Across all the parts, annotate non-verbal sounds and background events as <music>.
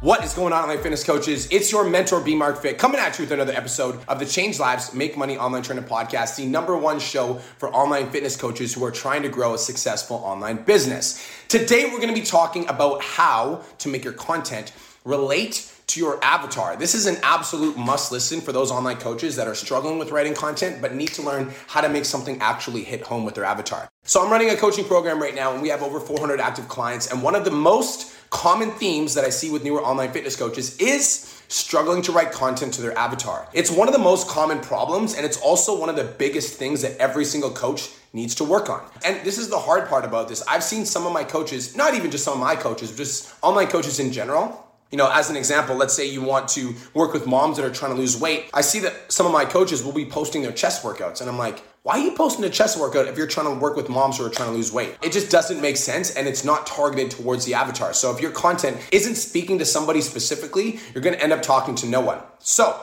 What is going on, online fitness coaches? It's your mentor, B Mark Fit, coming at you with another episode of the Change Lives, Make Money Online Trainer podcast, the number one show for online fitness coaches who are trying to grow a successful online business. Today, we're going to be talking about how to make your content relate to your avatar. This is an absolute must listen for those online coaches that are struggling with writing content but need to learn how to make something actually hit home with their avatar. So, I'm running a coaching program right now, and we have over 400 active clients. And one of the most common themes that I see with newer online fitness coaches is struggling to write content to their avatar. It's one of the most common problems, and it's also one of the biggest things that every single coach needs to work on. And this is the hard part about this. I've seen some of my coaches, not even just some of my coaches, just online coaches in general. You know, as an example, let's say you want to work with moms that are trying to lose weight. I see that some of my coaches will be posting their chest workouts, and I'm like, why are you posting a chest workout if you're trying to work with moms who are trying to lose weight? It just doesn't make sense and it's not targeted towards the avatar. So if your content isn't speaking to somebody specifically, you're gonna end up talking to no one. So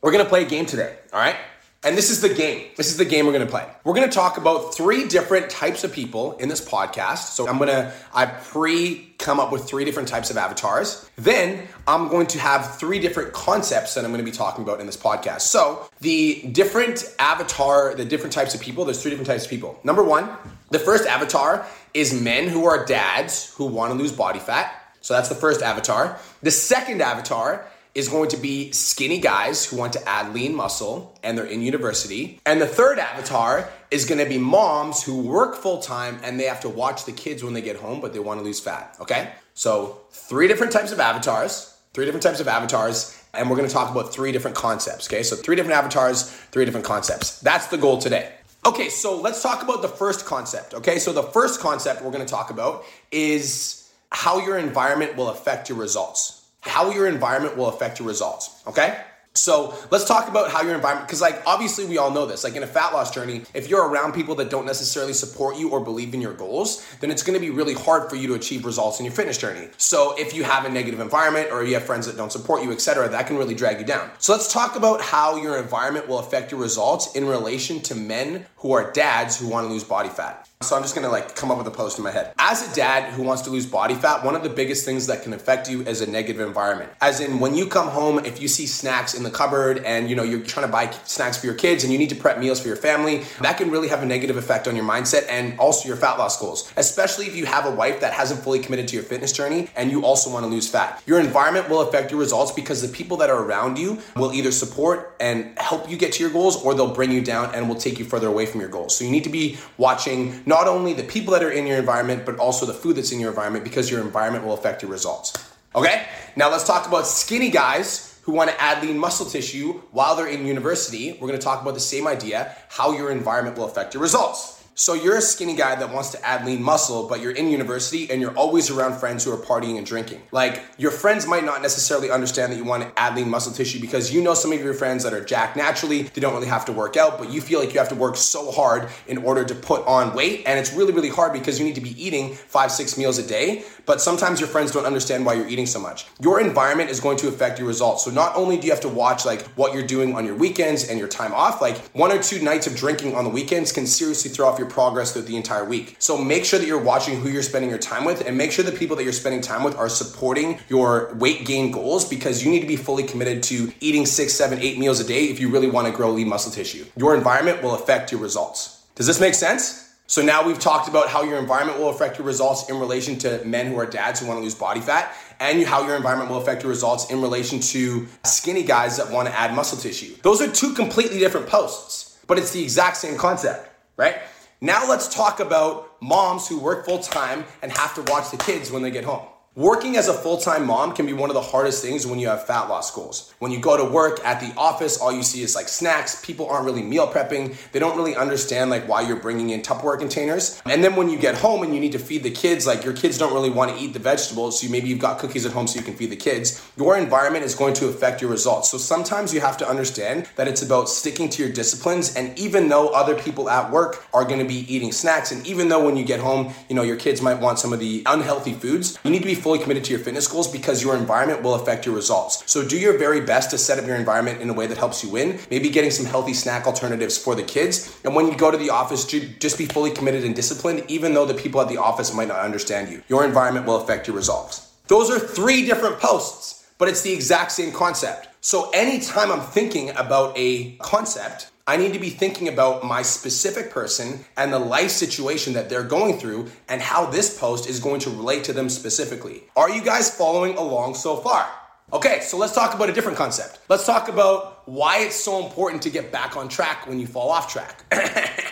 we're gonna play a game today, all right? And this is the game. This is the game we're gonna play. We're gonna talk about three different types of people in this podcast. So I'm gonna, I pre come up with three different types of avatars. Then I'm going to have three different concepts that I'm gonna be talking about in this podcast. So the different avatar, the different types of people, there's three different types of people. Number one, the first avatar is men who are dads who wanna lose body fat. So that's the first avatar. The second avatar is going to be skinny guys who want to add lean muscle and they're in university. And the third avatar is going to be moms who work full time and they have to watch the kids when they get home, but they want to lose fat. Okay? So, three different types of avatars, three different types of avatars. And we're gonna talk about three different concepts, okay? So, three different avatars, three different concepts. That's the goal today. Okay, so let's talk about the first concept, okay? So, the first concept we're gonna talk about is how your environment will affect your results how your environment will affect your results. Okay? So let's talk about how your environment, because like obviously we all know this. Like in a fat loss journey, if you're around people that don't necessarily support you or believe in your goals, then it's going to be really hard for you to achieve results in your fitness journey. So if you have a negative environment or you have friends that don't support you, etc., that can really drag you down. So let's talk about how your environment will affect your results in relation to men who are dads who want to lose body fat. So I'm just gonna like come up with a post in my head. As a dad who wants to lose body fat, one of the biggest things that can affect you is a negative environment. As in when you come home, if you see snacks in the cupboard and you know you're trying to buy snacks for your kids and you need to prep meals for your family, that can really have a negative effect on your mindset and also your fat loss goals. Especially if you have a wife that hasn't fully committed to your fitness journey and you also want to lose fat. Your environment will affect your results because the people that are around you will either support and help you get to your goals or they'll bring you down and will take you further away from your goals. So you need to be watching not only the people that are in your environment, but also the food that's in your environment because your environment will affect your results. Okay? Now let's talk about skinny guys who want to add lean muscle tissue while they're in university. We're going to talk about the same idea how your environment will affect your results. So you're a skinny guy that wants to add lean muscle, but you're in university and you're always around friends who are partying and drinking. Like your friends might not necessarily understand that you want to add lean muscle tissue because you know some of your friends that are jacked naturally, they don't really have to work out, but you feel like you have to work so hard in order to put on weight. And it's really, really hard because you need to be eating five, six meals a day. But sometimes your friends don't understand why you're eating so much. Your environment is going to affect your results. So not only do you have to watch like what you're doing on your weekends and your time off, like one or two nights of drinking on the weekends can seriously throw off your progress through the entire week. So make sure that you're watching who you're spending your time with and make sure the people that you're spending time with are supporting your weight gain goals because you need to be fully committed to eating six, seven, eight meals a day if you really want to grow lean muscle tissue. Your environment will affect your results. Does this make sense? So now we've talked about how your environment will affect your results in relation to men who are dads who want to lose body fat, and how your environment will affect your results in relation to skinny guys that want to add muscle tissue. Those are two completely different posts, but it's the exact same concept, right? Now let's talk about moms who work full time and have to watch the kids when they get home. Working as a full time mom can be one of the hardest things when you have fat loss goals. When you go to work at the office, all you see is like snacks. People aren't really meal prepping. They don't really understand like why you're bringing in Tupperware containers. And then when you get home and you need to feed the kids, like your kids don't really want to eat the vegetables. So maybe you've got cookies at home so you can feed the kids. Your environment is going to affect your results. So sometimes you have to understand that it's about sticking to your disciplines. And even though other people at work are going to be eating snacks, and even though when you get home, you know, your kids might want some of the unhealthy foods, you need to be fully committed to your fitness goals because your environment will affect your results. So do your very best to set up your environment in a way that helps you win. Maybe getting some healthy snack alternatives for the kids. And when you go to the office, just be fully committed and disciplined, even though the people at the office might not understand you. Your environment will affect your results. Those are three different posts, but it's the exact same concept. So anytime I'm thinking about a concept, I need to be thinking about my specific person and the life situation that they're going through and how this post is going to relate to them specifically. Are you guys following along so far? Okay, so let's talk about a different concept. Let's talk about why it's so important to get back on track when you fall off track. <laughs>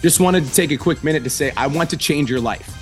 Just wanted to take a quick minute to say, I want to change your life.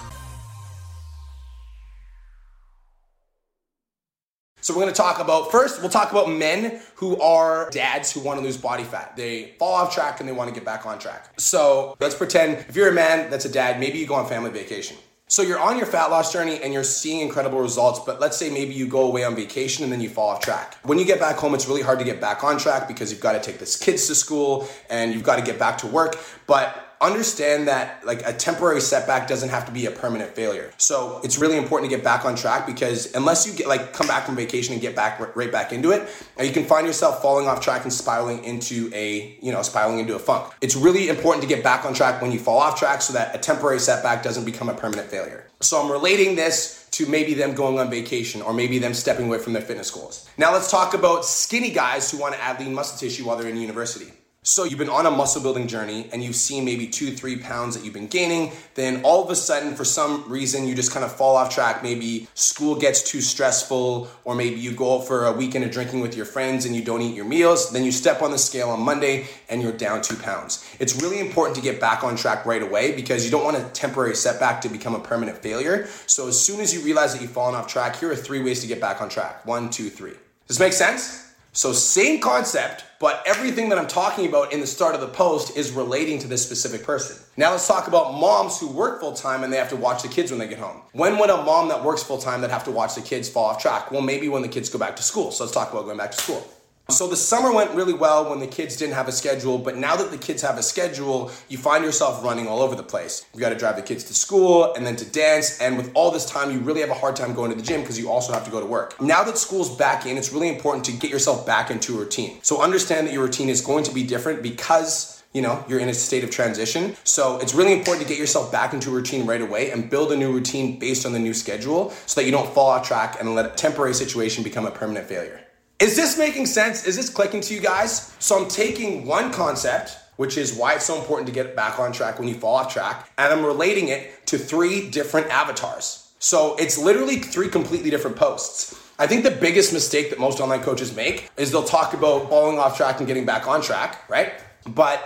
So we're going to talk about first, we'll talk about men who are dads who want to lose body fat. They fall off track and they want to get back on track. So let's pretend if you're a man that's a dad, maybe you go on family vacation. So you're on your fat loss journey and you're seeing incredible results, but let's say maybe you go away on vacation and then you fall off track. When you get back home, it's really hard to get back on track because you've got to take the kids to school and you've got to get back to work. But understand that like a temporary setback doesn't have to be a permanent failure. So it's really important to get back on track because unless you get like come back from vacation and get back right back into it, uh, you can find yourself falling off track and spiraling into a, you know, spiraling into a funk. It's really important to get back on track when you fall off track so that a temporary setback doesn't become a permanent failure. So I'm relating this to maybe them going on vacation or maybe them stepping away from their fitness goals. Now let's talk about skinny guys who want to add lean muscle tissue while they're in university. So you've been on a muscle building journey and you've seen maybe two, three pounds that you've been gaining. Then all of a sudden, for some reason, you just kind of fall off track. Maybe school gets too stressful, or maybe you go out for a weekend of drinking with your friends and you don't eat your meals. Then you step on the scale on Monday and you're down two pounds. It's really important to get back on track right away because you don't want a temporary setback to become a permanent failure. So as soon as you realize that you've fallen off track, here are three ways to get back on track. One, two, three. Does this make sense? So, same concept, but everything that I'm talking about in the start of the post is relating to this specific person. Now, let's talk about moms who work full time and they have to watch the kids when they get home. When would a mom that works full time that have to watch the kids fall off track? Well, maybe when the kids go back to school. So, let's talk about going back to school. So the summer went really well when the kids didn't have a schedule, but now that the kids have a schedule, you find yourself running all over the place. You got to drive the kids to school and then to dance, and with all this time, you really have a hard time going to the gym because you also have to go to work. Now that school's back in, it's really important to get yourself back into a routine. So understand that your routine is going to be different because you know, you're in a state of transition. So it's really important to get yourself back into a routine right away and build a new routine based on the new schedule so that you don't fall off track and let a temporary situation become a permanent failure. Is this making sense? Is this clicking to you guys? So I'm taking one concept, which is why it's so important to get back on track when you fall off track, and I'm relating it to three different avatars. So it's literally three completely different posts. I think the biggest mistake that most online coaches make is they'll talk about falling off track and getting back on track, right? But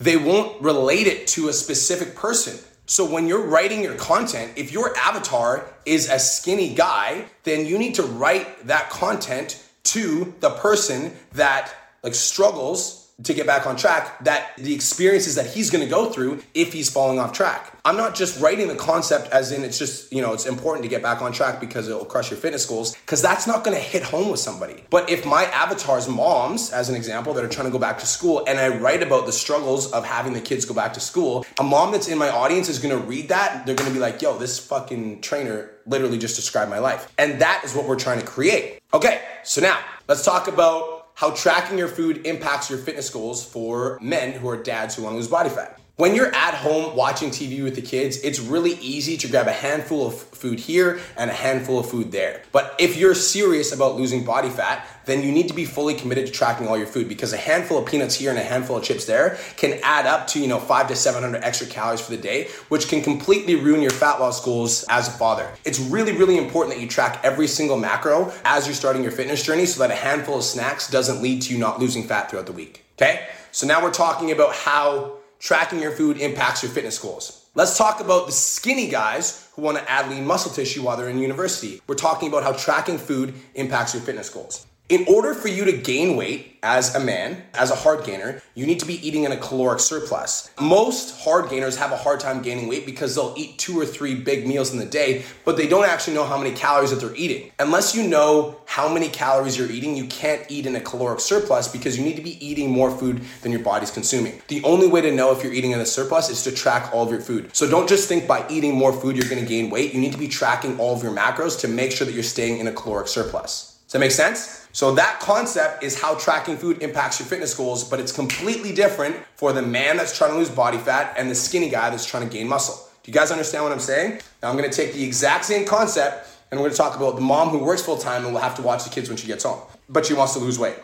they won't relate it to a specific person. So when you're writing your content, if your avatar is a skinny guy, then you need to write that content to the person that like struggles to get back on track that the experiences that he's going to go through if he's falling off track. I'm not just writing the concept as in it's just, you know, it's important to get back on track because it'll crush your fitness goals because that's not going to hit home with somebody. But if my avatar's moms, as an example, that are trying to go back to school and I write about the struggles of having the kids go back to school, a mom that's in my audience is going to read that. They're going to be like, yo, this fucking trainer literally just described my life. And that is what we're trying to create. Okay, so now let's talk about how tracking your food impacts your fitness goals for men who are dads who want to lose body fat. When you're at home watching TV with the kids, it's really easy to grab a handful of food here and a handful of food there. But if you're serious about losing body fat, then you need to be fully committed to tracking all your food because a handful of peanuts here and a handful of chips there can add up to, you know, 5 to 700 extra calories for the day, which can completely ruin your fat loss goals as a father. It's really really important that you track every single macro as you're starting your fitness journey so that a handful of snacks doesn't lead to you not losing fat throughout the week. Okay? So now we're talking about how tracking your food impacts your fitness goals. Let's talk about the skinny guys who want to add lean muscle tissue while they're in university. We're talking about how tracking food impacts your fitness goals. In order for you to gain weight as a man, as a hard gainer, you need to be eating in a caloric surplus. Most hard gainers have a hard time gaining weight because they'll eat two or three big meals in the day, but they don't actually know how many calories that they're eating. Unless you know how many calories you're eating, you can't eat in a caloric surplus because you need to be eating more food than your body's consuming. The only way to know if you're eating in a surplus is to track all of your food. So don't just think by eating more food you're gonna gain weight. You need to be tracking all of your macros to make sure that you're staying in a caloric surplus. That make sense? So that concept is how tracking food impacts your fitness goals, but it's completely different for the man that's trying to lose body fat and the skinny guy that's trying to gain muscle. Do you guys understand what I'm saying? Now I'm gonna take the exact same concept and we're gonna talk about the mom who works full time and will have to watch the kids when she gets home, but she wants to lose weight.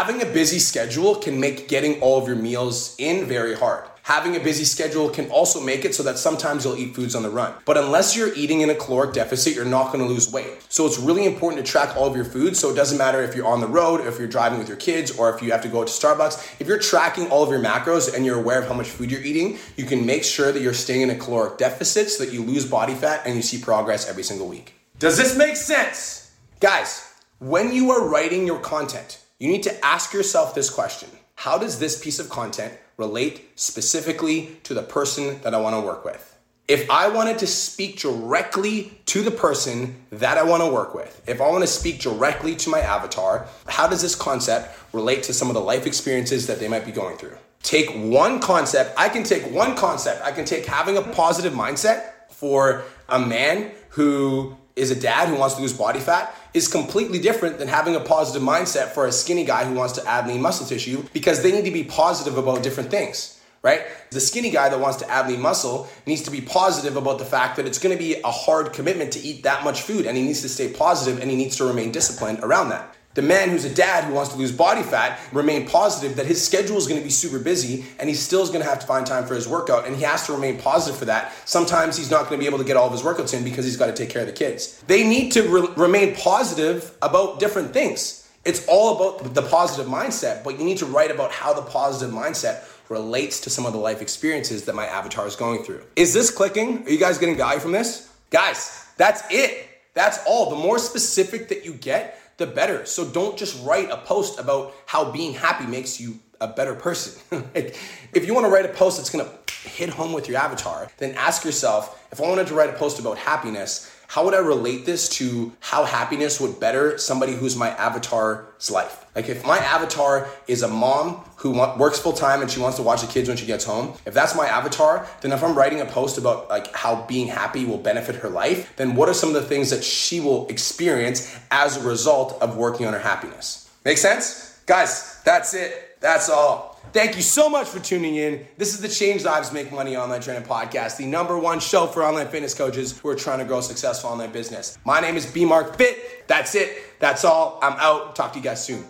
Having a busy schedule can make getting all of your meals in very hard. Having a busy schedule can also make it so that sometimes you'll eat foods on the run. But unless you're eating in a caloric deficit, you're not gonna lose weight. So it's really important to track all of your foods. So it doesn't matter if you're on the road, if you're driving with your kids, or if you have to go to Starbucks. If you're tracking all of your macros and you're aware of how much food you're eating, you can make sure that you're staying in a caloric deficit so that you lose body fat and you see progress every single week. Does this make sense? Guys, when you are writing your content, you need to ask yourself this question How does this piece of content relate specifically to the person that I want to work with. If I wanted to speak directly to the person that I want to work with, if I want to speak directly to my avatar, how does this concept relate to some of the life experiences that they might be going through? Take one concept, I can take one concept, I can take having a positive mindset for a man who is a dad who wants to lose body fat is completely different than having a positive mindset for a skinny guy who wants to add lean muscle tissue because they need to be positive about different things right? The skinny guy that wants to add lean muscle needs to be positive about the fact that it's going to be a hard commitment to eat that much food and he needs to stay positive and he needs to remain disciplined around that. The man who's a dad who wants to lose body fat remain positive that his schedule is going to be super busy and he still is going to have to find time for his workout and he has to remain positive for that. Sometimes he's not going to be able to get all of his workouts in because he's got to take care of the kids. They need to re- remain positive about different things. It's all about the positive mindset, but you need to write about how the positive mindset relates to some of the life experiences that my avatar is going through. Is this clicking? Are you guys getting value from this? Guys, that's it. That's all. The more specific that you get, the better. So don't just write a post about how being happy makes you a better person. <laughs> like, if you want to write a post that's going to hit home with your avatar, then ask yourself if I wanted to write a post about happiness, how would I relate this to how happiness would better somebody who's my avatar's life? Like if my avatar is a mom who works full time and she wants to watch the kids when she gets home, if that's my avatar, then if I'm writing a post about like how being happy will benefit her life, then what are some of the things that she will experience as a result of working on her happiness? Make sense? Guys, that's it. That's all. Thank you so much for tuning in. This is the Change Lives Make Money Online Training Podcast, the number one show for online fitness coaches who are trying to grow successful online business. My name is B Mark Fit. That's it. That's all. I'm out. Talk to you guys soon.